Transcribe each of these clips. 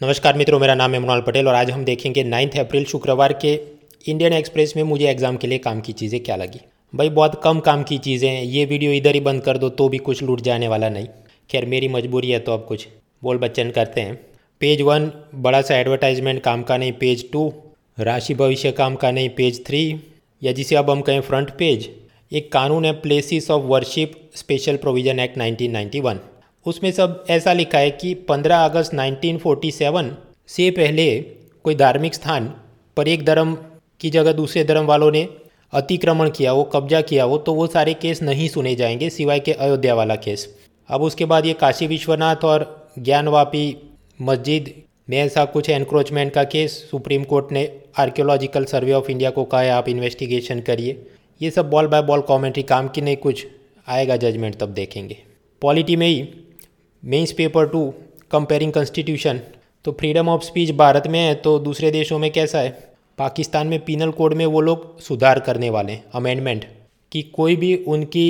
नमस्कार मित्रों, मेरा नाम है मृणाल पटेल और आज हम देखेंगे नाइन्थ अप्रैल शुक्रवार के इंडियन एक्सप्रेस में मुझे एग्ज़ाम के लिए काम की चीज़ें क्या लगी। भाई, बहुत कम काम की चीज़ें हैं। ये वीडियो इधर ही बंद कर दो तो भी कुछ लूट जाने वाला नहीं। खैर, मेरी मजबूरी है तो अब कुछ बोल बच्चन करते हैं। पेज वन, बड़ा सा एडवर्टाइजमेंट काम का नहीं। पेज टू, राशि भविष्य, काम का नहीं। पेज थ्री, या जिसे अब हम कहें फ्रंट पेज एक कानून है places of worship special provision act 1991 उसमें सब ऐसा लिखा है कि 15 अगस्त 1947 से पहले कोई धार्मिक स्थान पर एक धर्म की जगह दूसरे धर्म वालों ने अतिक्रमण किया, वो कब्जा किया, वो तो वो सारे केस नहीं सुने जाएँगे सिवाय के अयोध्या वाला केस। अब उसके बाद ये काशी विश्वनाथ और ज्ञानवापी मस्जिद में ऐसा कुछ एनक्रोचमेंट का केस सुप्रीम कोर्ट ने आर्कियोलॉजिकल सर्वे ऑफ़ इंडिया को कहा है, आप इन्वेस्टिगेशन करिए। ये सब बॉल बाय बॉल कमेंट्री काम की नहीं, कुछ आएगा जजमेंट तब देखेंगे। पॉलिटी में ही mains paper two comparing constitution तो फ्रीडम ऑफ़ स्पीच भारत में है तो दूसरे देशों में कैसा है? पाकिस्तान में पीनल कोड में वो लोग सुधार करने वाले हैं अमेंडमेंट कि कोई भी उनकी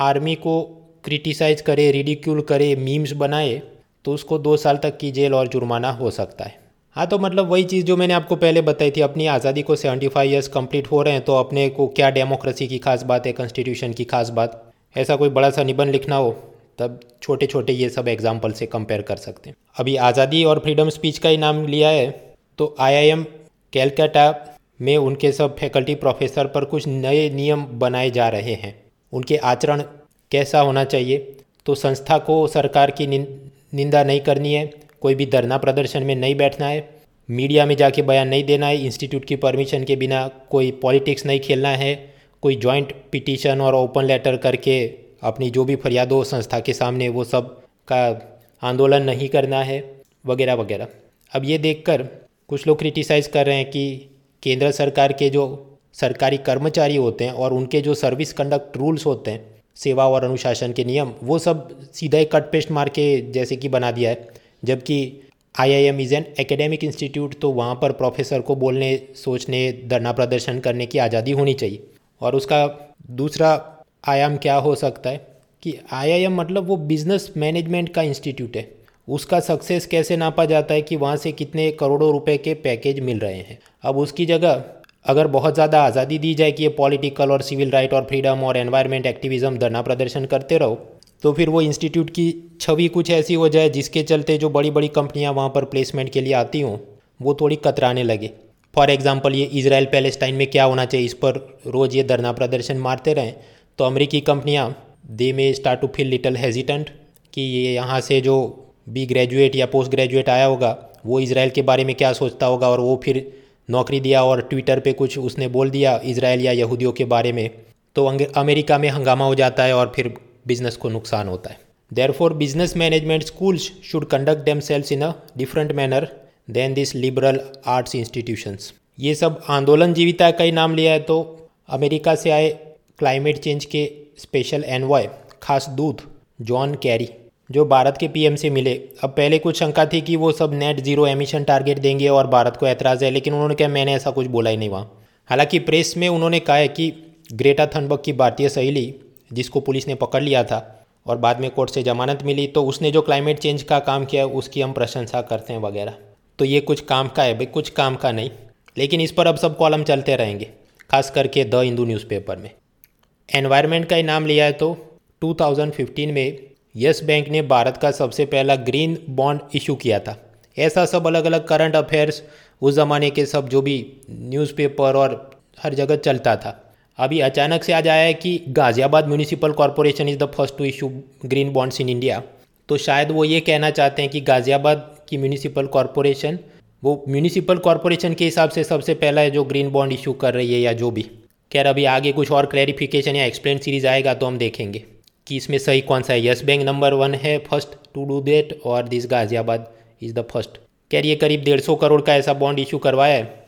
आर्मी को क्रिटिसाइज करे रिडिक्यूल करे मीम्स बनाए तो उसको दो साल तक की जेल और जुर्माना हो सकता है। हाँ तो मतलब वही चीज़ जो मैंने आपको पहले बताई थी, अपनी आज़ादी को 75 ईयर्स कंप्लीट हो रहे हैं तो अपने को क्या डेमोक्रेसी की खास बात है कॉन्स्टिट्यूशन की खास बात? ऐसा कोई बड़ा सा निबंध लिखना हो? तब छोटे छोटे ये सब एग्ज़ाम्पल से कंपेयर कर सकते हैं। अभी आज़ादी और फ्रीडम स्पीच का ही नाम लिया है तो आईआईएम कैलकाटा में उनके सब फैकल्टी प्रोफेसर पर कुछ नए नियम बनाए जा रहे हैं। उनके आचरण कैसा होना चाहिए? तो संस्था को सरकार की निंदा नहीं करनी है, कोई भी धरना प्रदर्शन में नहीं बैठना है, मीडिया में जाके बयान नहीं देना है इंस्टीट्यूट की परमिशन के बिना कोई पॉलिटिक्स नहीं खेलना है, कोई जॉइंट पिटीशन और ओपन लेटर करके अपनी जो भी फरियाद हो संस्था के सामने वो सब का आंदोलन नहीं करना है, वगैरह वगैरह। अब ये देखकर कुछ लोग क्रिटिसाइज़ कर रहे हैं कि केंद्र सरकार के जो सरकारी कर्मचारी होते हैं और उनके जो सर्विस कंडक्ट रूल्स होते हैं, सेवा और अनुशासन के नियम, वो सब सीधा ही कट पेस्ट मार के जैसे कि बना दिया है। जबकि I I M is an academic institute तो वहाँ पर प्रोफेसर को बोलने, सोचने, धरना प्रदर्शन करने की आज़ादी होनी चाहिए। और उसका दूसरा आयाम क्या हो सकता है? कि आई मतलब वो बिज़नेस मैनेजमेंट का इंस्टीट्यूट है। उसका सक्सेस कैसे नापा जाता है कि वहाँ से कितने करोड़ों रुपए के पैकेज मिल रहे हैं। अब उसकी जगह अगर बहुत ज़्यादा आज़ादी दी जाए कि ये पॉलिटिकल और सिविल राइट और फ्रीडम और एनवायरनमेंट एक्टिविज़म धरना प्रदर्शन करते रहो तो फिर वो इंस्टीट्यूट की छवि कुछ ऐसी हो जाए जिसके चलते जो बड़ी बड़ी कंपनियाँ वहाँ पर प्लेसमेंट के लिए आती हों, वो थोड़ी कतराने लगे। फॉर एग्ज़ाम्पल ये इसराइल पैलेस्टाइन में क्या होना चाहिए? इस पर रोज़ ये धरना प्रदर्शन मारते रहें। तो अमरीकी कंपनियाँ they may start to feel little hesitant कि ये यहाँ से जो बी ग्रेजुएट या पोस्ट ग्रेजुएट आया होगा, वो इसराइल के बारे में क्या सोचता होगा और वो फिर नौकरी दिया और ट्विटर पे कुछ उसने बोल दिया इसराइल या यहूदियों के बारे में। तो अमेरिका में हंगामा हो जाता है और फिर बिज़नेस को नुकसान होता है। Therefore business management schools should conduct themselves in a different manner than this liberal arts institutions ये सब आंदोलन जीविता का ही नाम लिया है तो अमेरिका से आए क्लाइमेट चेंज के स्पेशल एनवॉय, खास दूत, जॉन कैरी, जो भारत के पीएम से मिले। अब पहले कुछ शंका थी कि वो सब नेट ज़ीरो एमिशन टारगेट देंगे और भारत को ऐतराज़ है, लेकिन उन्होंने कहा, मैंने ऐसा कुछ बोला ही नहीं वहाँ। हालाँकि प्रेस में उन्होंने कहा है कि ग्रेटा थनबक की भारतीय सहेली, जिसको पुलिस ने पकड़ लिया था और बाद में कोर्ट से जमानत मिली तो उसने जो क्लाइमेट चेंज का काम किया, उसकी हम प्रशंसा करते हैं वगैरह। तो ये कुछ काम का है भाई, कुछ काम का नहीं। लेकिन इस पर अब सब कॉलम चलते रहेंगे, खास करके द हिंदू न्यूज़पेपर में। एनवायरनमेंट का ही नाम लिया है तो 2015 में यस बैंक ने भारत का सबसे पहला ग्रीन बॉन्ड इशू किया था। ऐसा सब अलग अलग करंट अफेयर्स उस ज़माने के सब जो भी न्यूज़पेपर और हर जगह चलता था। अभी अचानक से आज आया है कि Ghaziabad municipal corporation is the first to issue green bonds in India तो शायद वो ये कहना चाहते हैं कि गाज़ियाबाद की म्यूनिसिपल कॉरपोरेशन वो म्यूनिसिपल कॉरपोरेशन के हिसाब से सबसे पहला है जो ग्रीन बॉन्ड इशू कर रही है या जो भी। खैर अभी आगे कुछ और क्लैरिफिकेशन या एक्सप्लेन सीरीज़ आएगा तो हम देखेंगे। कि इसमें सही कौन सा है? यस बैंक नंबर वन है फ़र्स्ट टू डू देट और this Ghaziabad is the first खैर ये करीब डेढ़ सौ करोड़ का ऐसा बॉन्ड इशू करवाया है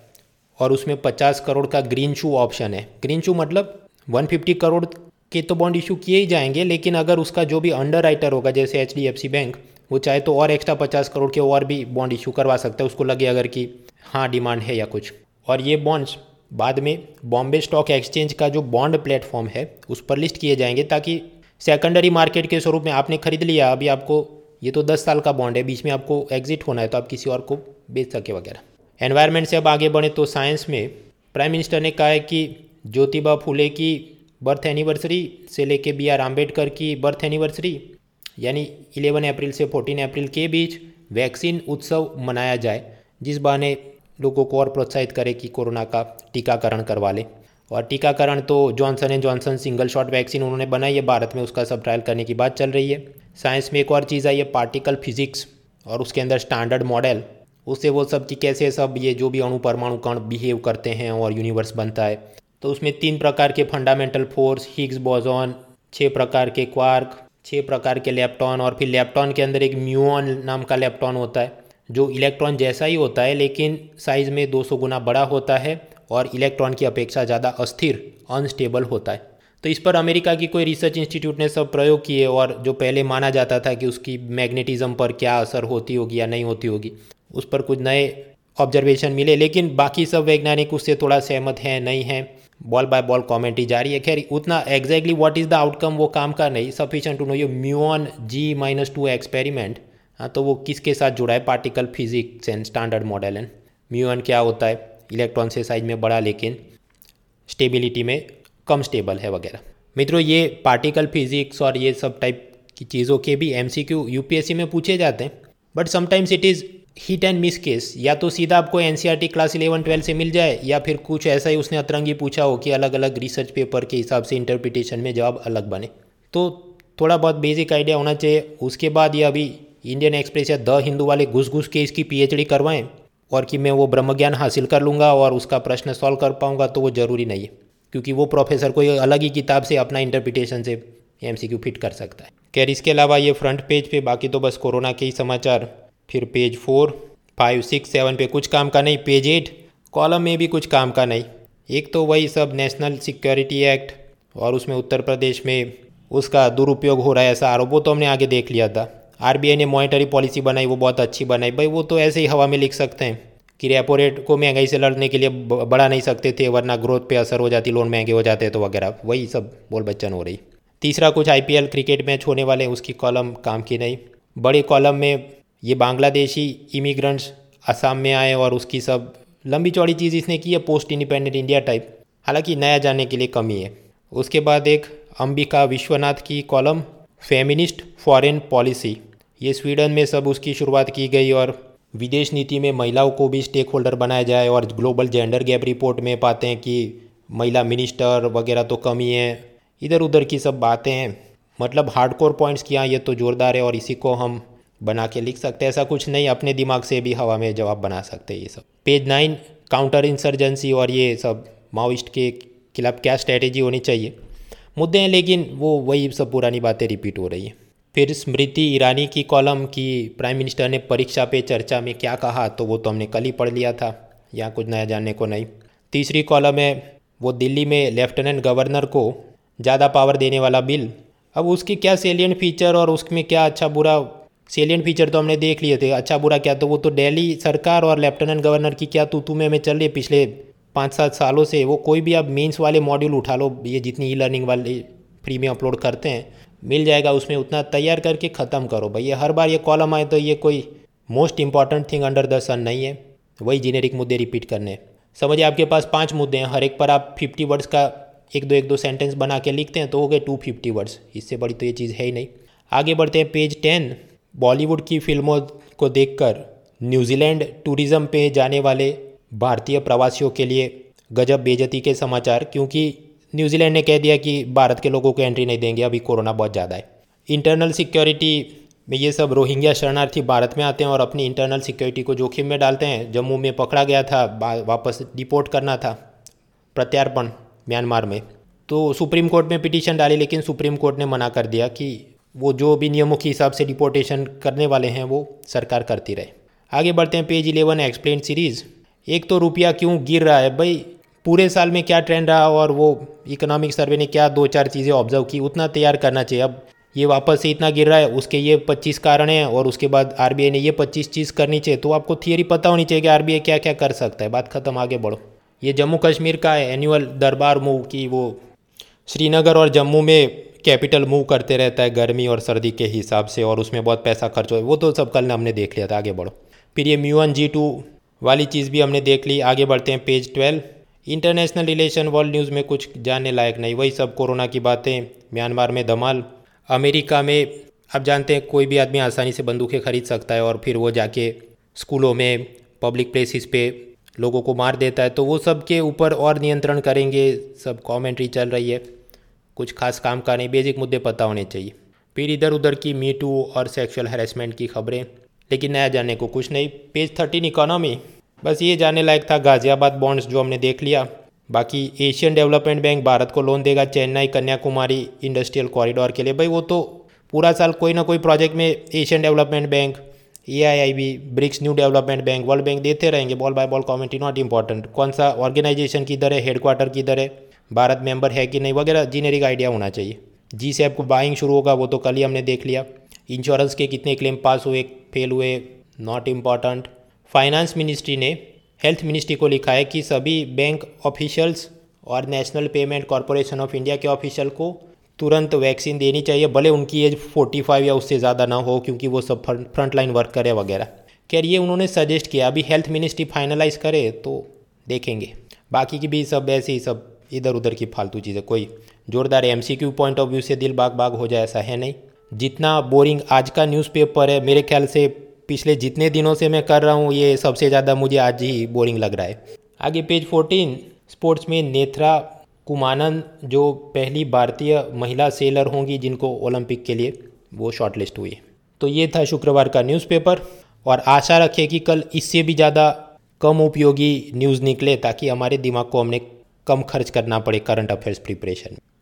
और उसमें पचास करोड़ का ग्रीन शू ऑप्शन है। ग्रीन शू मतलब वन फिफ्टी करोड़ के तो बॉन्ड इशू किए ही जाएँगे, लेकिन अगर उसका जो भी अंडर राइटर होगा, जैसे H D F C bank वो चाहे तो और एक्स्ट्रा पचास करोड़ के और भी बॉन्ड इशू करवा सकता है। उसको लगे अगर कि हाँ डिमांड है या कुछ। और ये बॉन्ड्स बाद में बॉम्बे स्टॉक एक्सचेंज का जो बॉन्ड प्लेटफॉर्म है, उस पर लिस्ट किए जाएँगे ताकि सेकेंडरी मार्केट के स्वरूप में आपने खरीद लिया, अभी आपको ये तो दस साल का बॉन्ड है, बीच में आपको एग्जिट होना है तो आप किसी और को बेच सके वगैरह। एनवायरनमेंट से अब आगे बढ़े तो साइंस में प्राइम मिनिस्टर ने कहा है कि ज्योतिबा फूले की बर्थ एनिवर्सरी से लेके बी आर आम्बेडकर की बर्थ एनिवर्सरी यानी 11 अप्रैल से 14 अप्रैल के बीच वैक्सीन उत्सव मनाया जाए, जिस बहाने लोगों को और प्रोत्साहित करें कि कोरोना का टीकाकरण करवा लें। और टीकाकरण तो Johnson and Johnson single shot vaccine उन्होंने बनाई है, भारत में उसका सब ट्रायल करने की बात चल रही है। साइंस में एक और चीज़ आई है पार्टिकल फिजिक्स और उसके अंदर स्टैंडर्ड मॉडल उससे वो सब कि कैसे सब ये जो भी अणु, परमाणु कण बिहेव करते हैं और यूनिवर्स बनता है। तो उसमें तीन प्रकार के फंडामेंटल फोर्स हिग्स बोजॉन छः प्रकार के क्वार्क छः प्रकार के लेप्टॉन और फिर लेप्टॉन के अंदर एक म्यून नाम का लेप्टॉन होता है। जो इलेक्ट्रॉन जैसा ही होता है, लेकिन साइज़ में 200 गुना बड़ा होता है और इलेक्ट्रॉन की अपेक्षा ज़्यादा अस्थिर अनस्टेबल होता है। तो इस पर अमेरिका की कोई रिसर्च इंस्टीट्यूट ने सब प्रयोग किए और जो पहले माना जाता था कि उसकी मैग्नेटिज्म पर क्या असर होती होगी या नहीं होती होगी, उस पर कुछ नए ऑब्जर्वेशन मिले। लेकिन बाकी सब वैज्ञानिक उससे थोड़ा सहमत हैं, नहीं हैं। बॉल बाय बॉल कॉमेंट ही जारी है। खैर, उतना exactly what is the outcome वो काम का नहीं। सफिशेंट टू नो ये muon g minus two experiment हाँ तो वो किसके साथ जुड़ा है? Particle physics and standard model and muon क्या होता है? इलेक्ट्रॉन से साइज़ में बड़ा लेकिन स्टेबिलिटी में कम स्टेबल है वगैरह। मित्रों, ये पार्टिकल फिजिक्स और ये सब टाइप की चीज़ों के भी M C Q U P S C में पूछे जाते हैं। But sometimes it is hit and miss case या तो सीधा आपको N C R T class eleven twelve से मिल जाए, या फिर कुछ ऐसा ही उसने अतरंगी पूछा हो कि अलग अलग रिसर्च पेपर के हिसाब से इंटरप्रिटेशन में जवाब अलग बने। तो थोड़ा बहुत बेसिक आइडिया होना चाहिए। उसके बाद ये अभी इंडियन एक्सप्रेस या द हिंदू वाले घुस घुस के इसकी पीएचडी करवाएँ और कि मैं वो ब्रह्म ज्ञान हासिल कर लूँगा और उसका प्रश्न सॉल्व कर पाऊँगा तो वो ज़रूरी नहीं है। क्योंकि वो प्रोफेसर कोई अलग ही किताब से अपना इंटरप्रिटेशन से एमसीक्यू फिट कर सकता है। खैर, इसके अलावा ये फ्रंट पेज पे बाकी तो बस कोरोना के ही समाचार। फिर page four five six seven पे कुछ काम का नहीं पेज एट कॉलम में भी कुछ काम का नहीं। एक तो वही सब नेशनल सिक्योरिटी एक्ट और उसमें उत्तर प्रदेश में उसका दुरुपयोग हो रहा है ऐसा आरोप, वो तो हमने आगे देख लिया था। आरबीआई ने मॉनिटरी पॉलिसी बनाई, वो बहुत अच्छी बनाई। भाई, वो तो ऐसे ही हवा में लिख सकते हैं कि रेपो रेट को महँगाई से लड़ने के लिए बढ़ा नहीं सकते थे, वरना ग्रोथ पे असर हो जाती लोन महँगे हो जाते तो वगैरह। वही सब बोल बच्चन हो रही। तीसरा, कुछ आईपीएल क्रिकेट मैच होने वाले उसकी कॉलम काम की नहीं। बड़े कॉलम में ये बांग्लादेशी इमिग्रेंट्स असम में आए और उसकी सब लंबी चौड़ी चीज़ इसने की है पोस्ट इंडिपेंडेंट इंडिया टाइप हालाँकि नया जानने के लिए कमी है। उसके बाद एक अंबिका विश्वनाथ की कॉलम फेमिनिस्ट फॉरेन पॉलिसी ये स्वीडन में सब उसकी शुरुआत की गई और विदेश नीति में महिलाओं को भी स्टेक होल्डर बनाया जाए और ग्लोबल जेंडर गैप रिपोर्ट में पाते हैं कि महिला मिनिस्टर वगैरह तो कम ही इधर उधर की सब बातें हैं। मतलब हार्डकोर पॉइंट्स किया ये तो जोरदार है और इसी को हम बना के लिख सकते हैं। ऐसा कुछ नहीं, अपने दिमाग से भी हवा में जवाब बना सकते हैं ये सब। पेज नाइन काउंटर इंसर्जेंसी और ये सब माओइस्ट के खिलाफ क्या स्ट्रैटेजी होनी चाहिए? मुद्दे हैं, लेकिन वो वही सब पुरानी बातें रिपीट हो रही हैं। फिर स्मृति ईरानी की कॉलम की प्राइम मिनिस्टर ने परीक्षा पे चर्चा में क्या कहा तो वो तो हमने कल ही पढ़ लिया था, यहाँ कुछ नया जानने को नहीं। तीसरी कॉलम है, वो दिल्ली में लेफ्टिनेंट गवर्नर को ज़्यादा पावर देने वाला बिल अब उसकी क्या सेलियन फीचर और उसमें क्या अच्छा बुरा सेलियन फीचर तो हमने देख लिए थे अच्छा बुरा क्या? तो वो तो दिल्ली सरकार और लेफ्टिनेंट गवर्नर की क्या तू तुम्हें हमें चल रही है, पिछले पाँच सात सालों से वो कोई भी आप मेंस वाले मॉड्यूल उठा लो, ये जितनी ई लर्निंग वाले फ्री में अपलोड करते हैं, मिल जाएगा उसमें उतना तैयार करके ख़त्म करो। भाई ये हर बार ये कॉलम आए तो ये कोई most important thing under the sun नहीं है। वही जेनेरिक मुद्दे रिपीट करने समझिए आपके पास पाँच मुद्दे हैं, हर एक पर आप फिफ्टी वर्ड्स का एक दो एक दो सेंटेंस बना के लिखते हैं तो हो गए टू फिफ्टी वर्ड्स इससे बड़ी तो ये चीज़ है ही नहीं। आगे बढ़ते हैं पेज टेन बॉलीवुड की फ़िल्मों को देखकर न्यूजीलैंड टूरिज़्म पे जाने वाले भारतीय प्रवासियों के लिए गजब बेजती के समाचार, क्योंकि न्यूजीलैंड ने कह दिया कि भारत के लोगों को एंट्री नहीं देंगे, अभी कोरोना बहुत ज़्यादा है। इंटरनल सिक्योरिटी में ये सब रोहिंग्या शरणार्थी भारत में आते हैं और अपनी इंटरनल सिक्योरिटी को जोखिम में डालते हैं। जम्मू में पकड़ा गया था वापस डिपोर्ट करना था, प्रत्यार्पण म्यांमार में। तो सुप्रीम कोर्ट में पिटीशन डाली, लेकिन सुप्रीम कोर्ट ने मना कर दिया कि वो जो भी नियमों के हिसाब से डिपोर्टेशन करने वाले हैं, वो सरकार करती रहे। आगे बढ़ते हैं पेज इलेवन एक्सप्लेन सीरीज़ एक तो रुपया क्यों गिर रहा है? भाई, पूरे साल में क्या ट्रेंड रहा और वो इकोनॉमिक सर्वे ने क्या दो चार चीज़ें ऑब्ज़र्व की? उतना तैयार करना चाहिए। अब ये वापस से इतना गिर रहा है, उसके ये 25 कारण हैं और उसके बाद आरबीआई ने ये 25 चीज़ करनी चाहिए। तो आपको थियरी पता होनी चाहिए कि आर क्या क्या कर सकता है। बात ख़त्म, आगे बढ़ो। ये जम्मू कश्मीर का है एनुअल दरबार मूव की वो श्रीनगर और जम्मू में कैपिटल मूव करते रहता है गर्मी और सर्दी के हिसाब से और उसमें बहुत पैसा खर्च हो वो तो सब कल हमने देख लिया था, आगे बढ़ो। फिर ये म्यू वन जी टू वाली चीज़ भी हमने देख ली। आगे बढ़ते हैं page twelve. International relation world news में कुछ जानने लायक नहीं। वही सब कोरोना की बातें, म्यांमार में धमाल, अमेरिका में आप जानते हैं कोई भी आदमी आसानी से बंदूकें खरीद सकता है और फिर वो जाके स्कूलों में, पब्लिक प्लेसिस पे लोगों को मार देता है। तो वो सब के ऊपर और नियंत्रण करेंगे। सब कमेंट्री चल रही है। कुछ खास काम का नहीं। बेसिक मुद्दे पता होने चाहिए। फिर इधर उधर की मी टू और सेक्सुअल हरेसमेंट की खबरें। लेकिन नया जानने को कुछ नहीं। पेज थर्टीन इकोनॉमी बस ये जानने लायक था गाज़ियाबाद बॉन्ड्स जो हमने देख लिया। बाकी एशियन डेवलपमेंट बैंक भारत को लोन देगा चेन्नई कन्याकुमारी इंडस्ट्रियल कॉरिडोर के लिए। भाई वो तो पूरा साल कोई ना कोई प्रोजेक्ट में Asian Development Bank A I I B BRICS New Development Bank World Bank देते रहेंगे। Ball by ball commentary not important कौन सा ऑर्गेनाइजेशन की दर है हेडक्वार्टर की दर है, भारत मेंबर है कि नहीं, वगैरह जीनेरिक आइडिया होना चाहिए। जी से आपको बाइंग शुरू होगा, वो तो कल ही हमने देख लिया। इंश्योरेंस के कितने क्लेम पास हुए फेल हुए नॉट इंपॉर्टेंट फाइनेंस मिनिस्ट्री ने हेल्थ मिनिस्ट्री को लिखा है कि सभी बैंक ऑफिशियल्स और National Payment Corporation of India के ऑफिशियल को तुरंत वैक्सीन देनी चाहिए, भले उनकी एज 45 या उससे ज़्यादा ना हो, क्योंकि वो सब फ्रंट लाइन वर्क करे वगैरह। खैर, ये उन्होंने सजेस्ट किया। अभी हेल्थ मिनिस्ट्री फाइनलाइज करे तो देखेंगे। बाकी की भी सब ऐसे ही सब इधर उधर की फालतू चीज़ें। कोई जोरदार एमसीक्यू पॉइंट ऑफ़ व्यू से दिल बाग बाग हो जाए ऐसा है नहीं। जितना बोरिंग आज का न्यूज़पेपर है, मेरे ख्याल से पिछले जितने दिनों से मैं कर रहा हूँ, ये सबसे ज़्यादा मुझे आज ही बोरिंग लग रहा है। आगे पेज फोर्टीन स्पोर्ट्स में नेत्रा कुमानंद जो पहली भारतीय महिला सेलर होंगी जिनको ओलंपिक के लिए वो शॉर्टलिस्ट हुई। तो ये था शुक्रवार का न्यूज़पेपर और आशा रखें कि कल इससे भी ज़्यादा कम उपयोगी न्यूज़ निकले, ताकि हमारे दिमाग को हमने कम खर्च करना पड़े करंट अफेयर्स प्रिपरेशन में।